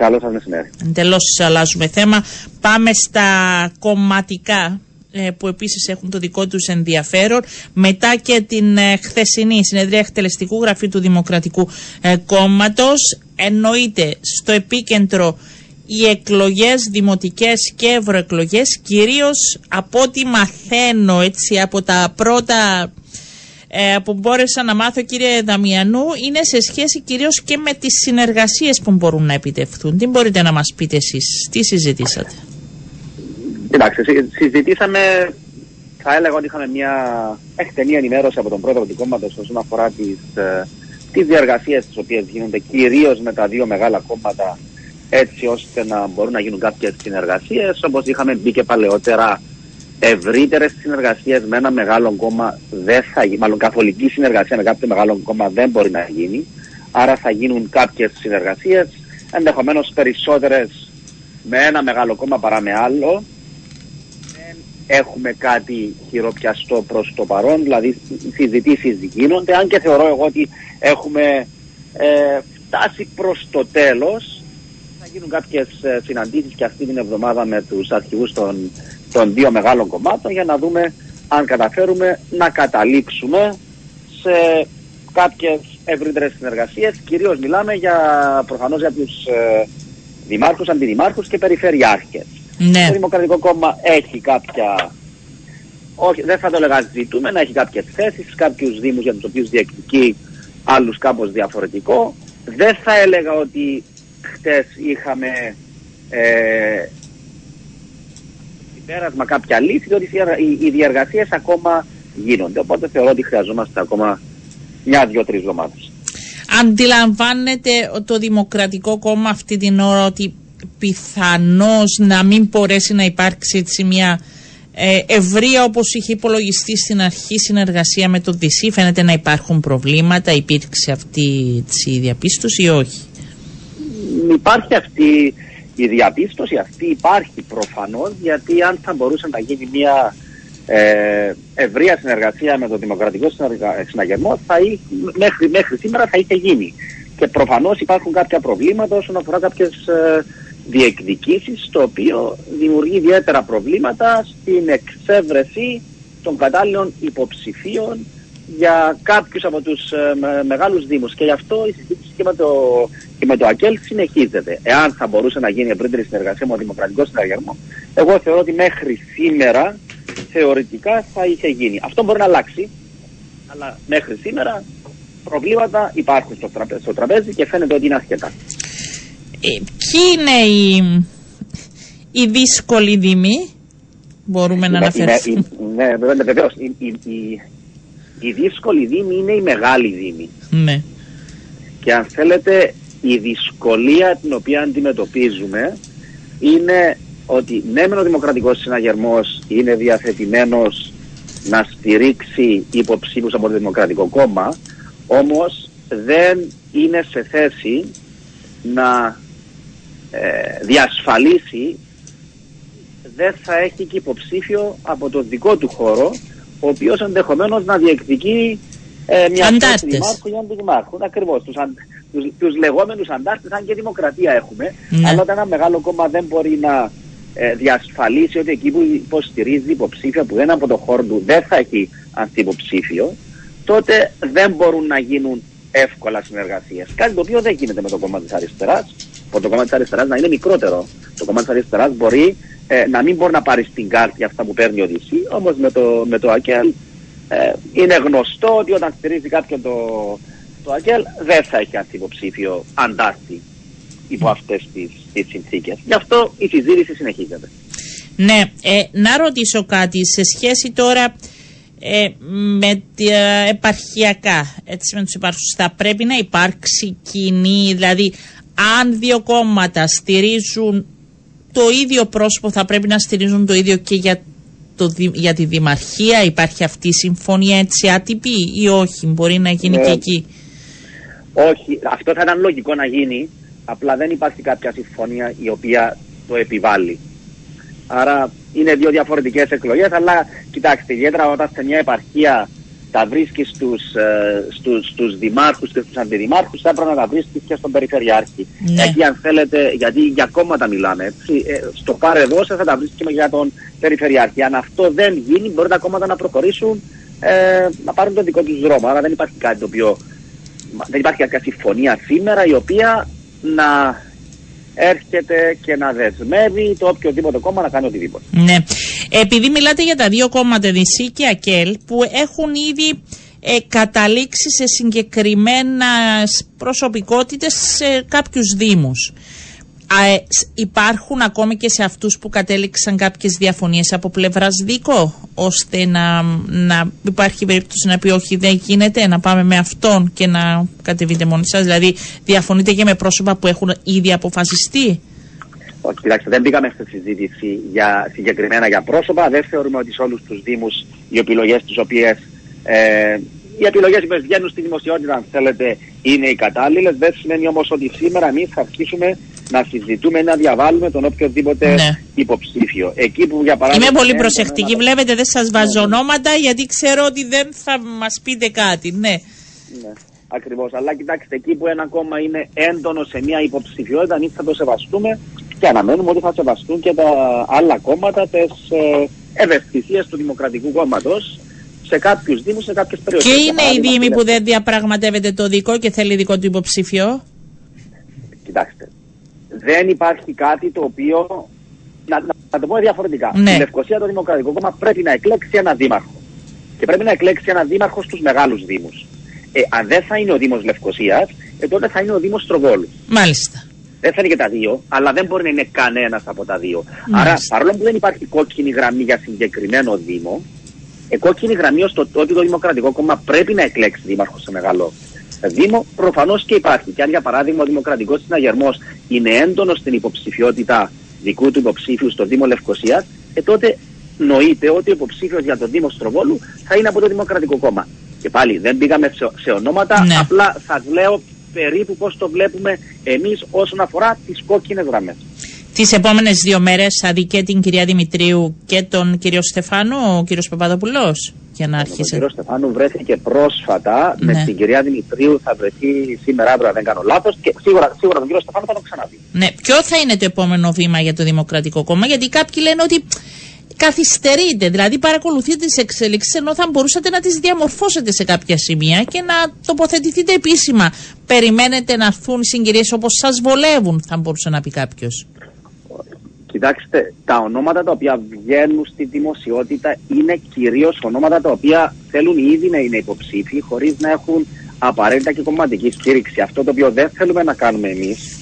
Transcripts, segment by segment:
Καλό σα μεσημέρι. Εντελώς αλλάζουμε θέμα. Πάμε στα κομματικά ε, που επίσης έχουν το δικό τους ενδιαφέρον μετά και την ε, χθεσινή συνεδρία εκτελεστικού γραφείου του Δημοκρατικού ε, Κόμματος εννοείται στο επίκεντρο οι εκλογές δημοτικές και ευρωεκλογές κυρίως από ό,τι μαθαίνω έτσι από τα πρώτα ε, που μπόρεσα να μάθω κύριε Δαμιανού είναι σε σχέση κυρίως και με τις συνεργασίες που μπορούν να επιτευχθούν. Τι μπορείτε να μας πείτε εσείς, τι συζητήσατε; Κοιτάξτε, συζητήσαμε, θα έλεγα ότι είχαμε μια εκτενή ενημέρωση από τον πρόεδρο του κόμματος όσον αφορά τις, ε, τις διαργασίες τις οποίες γίνονται κυρίως με τα δύο μεγάλα κόμματα έτσι ώστε να μπορούν να γίνουν κάποιες συνεργασίες όπως είχαμε μπει και παλαιότερα ευρύτερες συνεργασίες με ένα μεγάλο κόμμα δεν θα γίνει, μάλλον καθολική συνεργασία με κάποιο μεγάλο κόμμα δεν μπορεί να γίνει. Άρα θα γίνουν κάποιες συνεργασίες, ενδεχομένως περισσότερες με ένα μεγάλο κόμμα παρά με άλλο. Δεν έχουμε κάτι χειροπιαστό προς το παρόν, δηλαδή συζητήσεις γίνονται, αν και θεωρώ εγώ ότι έχουμε ε, φτάσει προς το τέλος. Θα γίνουν κάποιες συναντήσεις και αυτή την εβδομάδα με τους αρχηγούς των των δύο μεγάλων κομμάτων για να δούμε αν καταφέρουμε να καταλήξουμε σε κάποιες ευρύτερες συνεργασίες. Κυρίως μιλάμε για, προφανώς για τους ε, δημάρχους, αντιδημάρχους και περιφερειάρχες. Ναι. Το Δημοκρατικό Κόμμα έχει κάποια, όχι, δεν θα το έλεγα ζητούμε, να έχει κάποιες θέσεις, κάποιους δήμους για τους οποίους διεκδικεί άλλους κάπως διαφορετικό. Δεν θα έλεγα ότι χτες είχαμε ε, πέρασμα κάποια λύση, διότι οι διαργασίες ακόμα γίνονται. Οπότε θεωρώ ότι χρειαζόμαστε ακόμα μια-δυο-τρεις εβδομάδες. Αντιλαμβάνεται το Δημοκρατικό Κόμμα αυτή την ώρα ότι πιθανώς να μην μπορέσει να υπάρξει έτσι μια ε, ευρεία όπως είχε υπολογιστεί στην αρχή συνεργασία με το ΔυσΥ φαίνεται να υπάρχουν προβλήματα υπήρξε αυτή η διαπίστωση ή όχι; Υπάρχει αυτή η διαπίστωση αυτή υπάρχει προφανώς γιατί αν θα μπορούσε να γίνει μια ε, ευρεία συνεργασία με το Δημοκρατικό Συναγερμό θα μέχρι, μέχρι σήμερα θα είχε γίνει. Και προφανώς υπάρχουν κάποια προβλήματα όσον αφορά κάποιες ε, διεκδικήσεις το οποίο δημιουργεί ιδιαίτερα προβλήματα στην εξέβρεση των κατάλληλων υποψηφίων για κάποιους από τους ε, μεγάλους δήμους και γι' αυτό η συζήτηση και με, το, και με το ΑΚΕΛ συνεχίζεται. Εάν θα μπορούσε να γίνει ευρύτερη συνεργασία με το Δημοκρατικό Συνεργασμό, εγώ θεωρώ ότι μέχρι σήμερα θεωρητικά θα είχε γίνει. Αυτό μπορεί να αλλάξει, αλλά μέχρι σήμερα προβλήματα υπάρχουν στο, τραπέζι, στο τραπέζι και φαίνεται ότι είναι αρκετά. Ε, ποιοι είναι οι, οι δύσκολοι δήμοι, μπορούμε να αναφερθούμε. Ναι, βεβαίως. Η δύσκολη δήμη είναι η μεγάλη δήμη. Ναι. Και αν θέλετε η δυσκολία την οποία αντιμετωπίζουμε είναι ότι ναι μεν ο Δημοκρατικός Συναγερμός είναι διαθετημένος να στηρίξει υποψήφιους από το Δημοκρατικό Κόμμα όμως δεν είναι σε θέση να ε, διασφαλίσει δεν θα έχει και υποψήφιο από το δικό του χώρο ο οποίος ενδεχομένως να διεκδικεί ε, μια θέση δημάρχου ή αντιδημάρχου. Ακριβώς. Τους τους, τους λεγόμενους αντάρτες, αν και δημοκρατία έχουμε, ναι. αλλά όταν ένα μεγάλο κόμμα δεν μπορεί να ε, διασφαλίσει ότι εκεί που υποστηρίζει υποψήφια που δεν από το χώρο του δεν θα έχει αντιποψήφιο, τότε δεν μπορούν να γίνουν εύκολα συνεργασίες. Κάτι το οποίο δεν γίνεται με το κόμμα της αριστεράς. Το κόμμα της αριστεράς να είναι μικρότερο. Το κόμμα της αριστεράς μπορεί ε, να μην μπορεί να πάρει στην κάρτη αυτά που παίρνει ο Δυσί, όμως με το, με το ΑΚΕΛ ε, είναι γνωστό ότι όταν στηρίζει κάποιον το, το ΑΚΕΛ δεν θα έχει αντιποψήφιο αντάρτη υπό αυτές τις, τις συνθήκες. Γι' αυτό η συζήτηση συνεχίζεται. Ναι, ε, να ρωτήσω κάτι σε σχέση τώρα ε, με τα επαρχιακά, έτσι με τους υπάρχους, θα πρέπει να υπάρξει κοινή, δηλαδή αν δύο κόμματα στηρίζουν το ίδιο πρόσωπο θα πρέπει να στηρίζουν το ίδιο και για, το, για τη Δημαρχία. Υπάρχει αυτή η συμφωνία έτσι άτυπη ή όχι, μπορεί να γίνει και ε, εκεί; Όχι, αυτό θα ήταν λογικό να γίνει, απλά δεν υπάρχει κάποια συμφωνία η οποία το επιβάλλει. Άρα είναι δύο διαφορετικές εκλογές, αλλά κοιτάξτε, ιδιαίτερα όταν σε μια επαρχία τα βρίσκεις στους, ε, στους, στους δημάρχους και στους αντιδημάρχους, θα έπρεπε να τα βρίσκεις και στον περιφερειάρχη. Ναι. Εκεί αν θέλετε, γιατί για κόμματα μιλάμε, έτσι, ε, στο πάρε δώσε θα τα βρίσκεις και για τον περιφερειάρχη. Αν αυτό δεν γίνει, μπορεί τα κόμματα να προχωρήσουν, ε, να πάρουν τον δικό τους δρόμο. Άρα δεν υπάρχει κάτι το οποίο, δεν υπάρχει κάποια συμφωνία σήμερα η οποία να έρχεται και να δεσμεύει το οποιοδήποτε κόμμα να κάνει οτιδήποτε. Ναι. Επειδή μιλάτε για τα δύο κόμματα, Νησί και ΑΚΕΛ, που έχουν ήδη ε, καταλήξει σε συγκεκριμένα προσωπικότητες σε κάποιους δήμους. Ε, υπάρχουν ακόμη και σε αυτούς που κατέληξαν κάποιες διαφωνίες από πλευράς δίκο ώστε να, να υπάρχει περίπτωση να πει όχι δεν γίνεται να πάμε με αυτόν και να κατεβείτε μόνοι σας δηλαδή διαφωνείτε και με πρόσωπα που έχουν ήδη αποφασιστεί Όχι, κοιτάξτε, δεν μπήκαμε στη συζήτηση για, συγκεκριμένα για πρόσωπα. Δεν θεωρούμε ότι σε όλους τους Δήμους οι επιλογές τις οποίες. Ε, οι επιλογές που βγαίνουν στη δημοσιότητα, αν θέλετε, είναι οι κατάλληλες. Δεν σημαίνει όμως ότι σήμερα εμείς θα αρχίσουμε να συζητούμε ή να διαβάλουμε τον οποιοδήποτε ναι. υποψήφιο. Εκεί που για παράδειγμα. Είμαι πολύ προσεκτική. Βλέπετε, δεν σας βάζω ονόματα γιατί ξέρω ότι δεν θα μας πείτε κάτι. Ναι. ναι. Ακριβώς. Αλλά κοιτάξτε, εκεί που ένα κόμμα είναι έντονο σε μια υποψηφιότητα, εμείς θα το σεβαστούμε και αναμένουμε ότι θα σεβαστούν και τα άλλα κόμματα τις ε, ευαισθησίες του Δημοκρατικού Κόμματος σε κάποιους Δήμους, σε κάποιες περιοχές. Και είναι οι Δήμοι που δεν διαπραγματεύεται το δικό και θέλει δικό του υποψήφιο; Κοιτάξτε, δεν υπάρχει κάτι το οποίο. Να, να, το πω διαφορετικά. Ναι. Η Λευκοσία, το Δημοκρατικό Κόμμα, πρέπει να εκλέξει ένα δήμαρχο. Και πρέπει να εκλέξει ένα δήμαρχο στους μεγάλους Δήμους. Ε, αν δεν θα είναι ο Δήμος Λευκοσίας, ε, τότε θα είναι ο Δήμος Τροβόλου. Μάλιστα. Δεν θα είναι και τα δύο, αλλά δεν μπορεί να είναι κανένας από τα δύο. Μάλιστα. Άρα, παρόλο που δεν υπάρχει κόκκινη γραμμή για συγκεκριμένο Δήμο, η κόκκινη γραμμή ως το ότι το Δημοκρατικό Κόμμα πρέπει να εκλέξει δήμαρχο σε μεγάλο Δήμο, προφανώς και υπάρχει. Και αν για παράδειγμα ο Δημοκρατικός Συναγερμός είναι έντονος στην υποψηφιότητα δικού του υποψήφιου στο Δήμο Λευκοσίας, ε, τότε νοείται ότι ο υποψήφιος για τον Δήμο Στροβόλου θα είναι από το Δημοκρατικό Κόμμα. Και πάλι δεν πήγαμε σε, σε ονόματα, ναι. απλά σας λέω περίπου πώς το βλέπουμε εμείς όσον αφορά τις κόκκινες γραμμές. Τις επόμενες δύο μέρες θα δει και την κυρία Δημητρίου και τον κύριο Στεφάνου, ο κύριος Παπαδοπουλός για να αρχίσει. Ο κύριος Στεφάνου βρέθηκε πρόσφατα. Ναι. Με την κυρία Δημητρίου θα βρεθεί σήμερα, αύριο, αν δεν κάνω λάθος. Και σίγουρα, σίγουρα τον κύριο Στεφάνου θα τον ξαναδεί. Ναι. Ποιο θα είναι το επόμενο βήμα για το Δημοκρατικό Κόμμα, Γιατί κάποιοι λένε ότι καθυστερείτε, δηλαδή παρακολουθείτε τις εξέλιξει ενώ θα μπορούσατε να τις διαμορφώσετε σε κάποια σημεία και να τοποθετηθείτε επίσημα. Περιμένετε να έρθουν συγκυρίες όπως σας βολεύουν, θα μπορούσε να πει κάποιος. Κοιτάξτε, τα ονόματα τα οποία βγαίνουν στη δημοσιότητα είναι κυρίως ονόματα τα οποία θέλουν ήδη να είναι υποψήφοι χωρίς να έχουν απαραίτητα και κομματική στήριξη. Αυτό το οποίο δεν θέλουμε να κάνουμε εμείς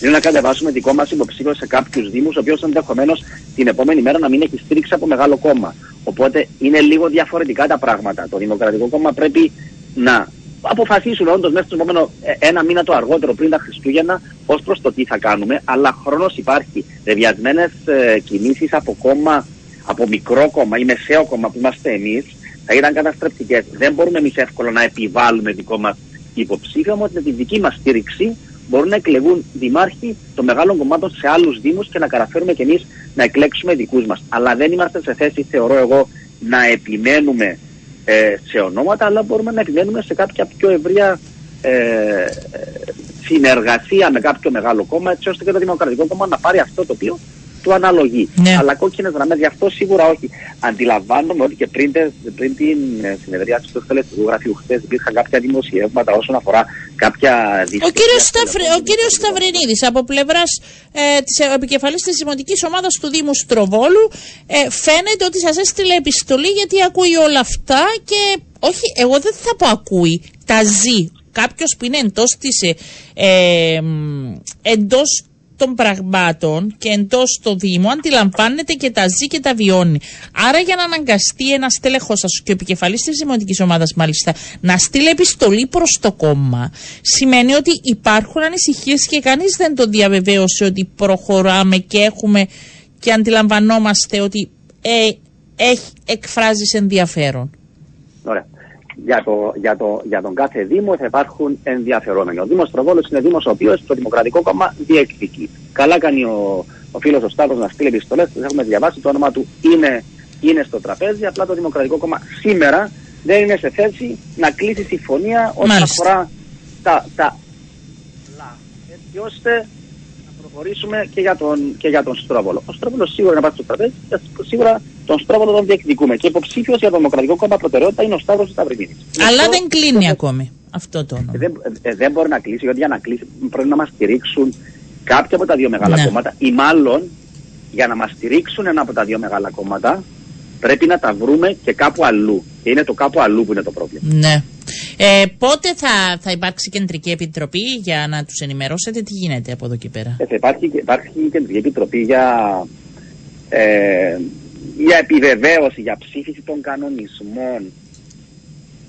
είναι να κατεβάσουμε δικό μας υποψήφιο σε κάποιους Δήμους, ο οποίος ενδεχομένως την επόμενη μέρα να μην έχει στήριξη από μεγάλο κόμμα. Οπότε είναι λίγο διαφορετικά τα πράγματα. Το Δημοκρατικό Κόμμα πρέπει να αποφασίσουν όντως μέσα στο επόμενο ε, ένα μήνα το αργότερο πριν τα Χριστούγεννα ως προς το τι θα κάνουμε. Αλλά χρόνος υπάρχει. Δεδιασμένε ε, κινήσεις από κόμμα, από μικρό κόμμα ή μεσαίο κόμμα που είμαστε εμείς, θα ήταν καταστρεπτικές. Δεν μπορούμε εμείς εύκολα να επιβάλλουμε δικό μας υποψήφιο, όμως με τη δική μας στήριξη μπορούν να εκλεγούν δημάρχοι των μεγάλων κομμάτων σε άλλους Δήμους και να καταφέρουμε κι εμείς να εκλέξουμε δικούς μας. Αλλά δεν είμαστε σε θέση, θεωρώ εγώ, να επιμένουμε ε, σε ονόματα, αλλά μπορούμε να επιμένουμε σε κάποια πιο ευρεία ε, συνεργασία με κάποιο μεγάλο κόμμα, έτσι ώστε και το Δημοκρατικό Κόμμα να πάρει αυτό το οποίο του αναλογεί. Ναι. Αλλά κόκκινες γραμμές γι' αυτό σίγουρα όχι. Αντιλαμβάνομαι ότι και πριν, πριν την ε, συνεδρία του εκτελεστικού γραφείου χθες υπήρχαν κάποια δημοσιεύματα όσον αφορά κάποια Ο κύριος Σταυρ... κύριος Σταυρινίδης, από πλευράς ε, της επικεφαλής της Δημοτικής Ομάδας του Δήμου Στροβόλου, ε, φαίνεται ότι σας έστειλε επιστολή γιατί ακούει όλα αυτά και. Όχι, εγώ δεν θα πω ακούει, τα ζει. Κάποιος που είναι εντός της. Ε, ε, εντός των πραγμάτων και εντός το Δήμο αντιλαμβάνεται και τα ζει και τα βιώνει. Άρα, για να αναγκαστεί ένας τέλεχο σας και ο επικεφαλής της Δημοτικής Ομάδας, μάλιστα, να στείλει επιστολή προς το κόμμα, σημαίνει ότι υπάρχουν ανησυχίες και κανείς δεν το διαβεβαίωσε ότι προχωράμε και έχουμε και αντιλαμβανόμαστε ότι ε, έχει, εκφράζεις ενδιαφέρον. Ωραία για, το, για, το, για τον κάθε Δήμο θα υπάρχουν ενδιαφερόμενοι. Ο Δήμος Τροβόλος είναι Δήμος ο οποίος το Δημοκρατικό Κόμμα διεκδικεί. Καλά κάνει ο, ο φίλος ο Σταύρος να στείλει επιστολές, τις έχουμε διαβάσει, το όνομα του είναι, είναι στο τραπέζι. Απλά το Δημοκρατικό Κόμμα σήμερα δεν είναι σε θέση να κλείσει συμφωνία όσον Μάλιστα. αφορά τα, τα έτσι ώστε να προχωρήσουμε και για τον, και για τον Στρόβολο. Ο Στρόβολος σίγουρα είναι parte στο τραπέζι και σίγουρα τον Στρόβολο τον διεκδικούμε. Και υποψήφιος για το Δημοκρατικό Κόμμα προτεραιότητα είναι ο Σταύρος Σταυριδίνη. Αλλά δεν κλείνει ακόμη αυτό το όνομα. Δεν, ε, δεν μπορεί να κλείσει, γιατί για να κλείσει πρέπει να μας στηρίξουν κάποια από τα δύο μεγάλα Ναι. κόμματα ή μάλλον για να μας στηρίξουν ένα από τα δύο μεγάλα κόμματα πρέπει να τα βρούμε και κάπου αλλού. Και είναι το κάπου αλλού που είναι το πρόβλημα. Ναι. Ε, πότε θα, θα υπάρξει κεντρική επιτροπή για να τους ενημερώσετε τι γίνεται από εδώ και πέρα; Ε, θα υπάρχει, και- υπάρχει και η Κεντρική Επιτροπή για, ε, για επιβεβαίωση, για ψήφιση των κανονισμών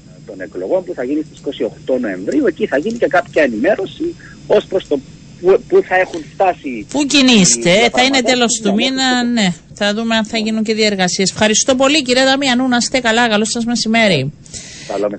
ε, των εκλογών που θα γίνει στις 28 Νοεμβρίου. Εκεί θα γίνει και κάποια ενημέρωση ως προς το που, που θα έχουν φτάσει. Πού κινείστε, οι ε, θα είναι διαπραγματεύσεις τέλος του για μήνα, μέχρι το- ναι. Θα δούμε αν θα γίνουν και διεργασίες. Ευχαριστώ πολύ κύριε Δαμιανού, να είστε καλά, καλό σας μεσημέρι. Καλό μεσημέρι.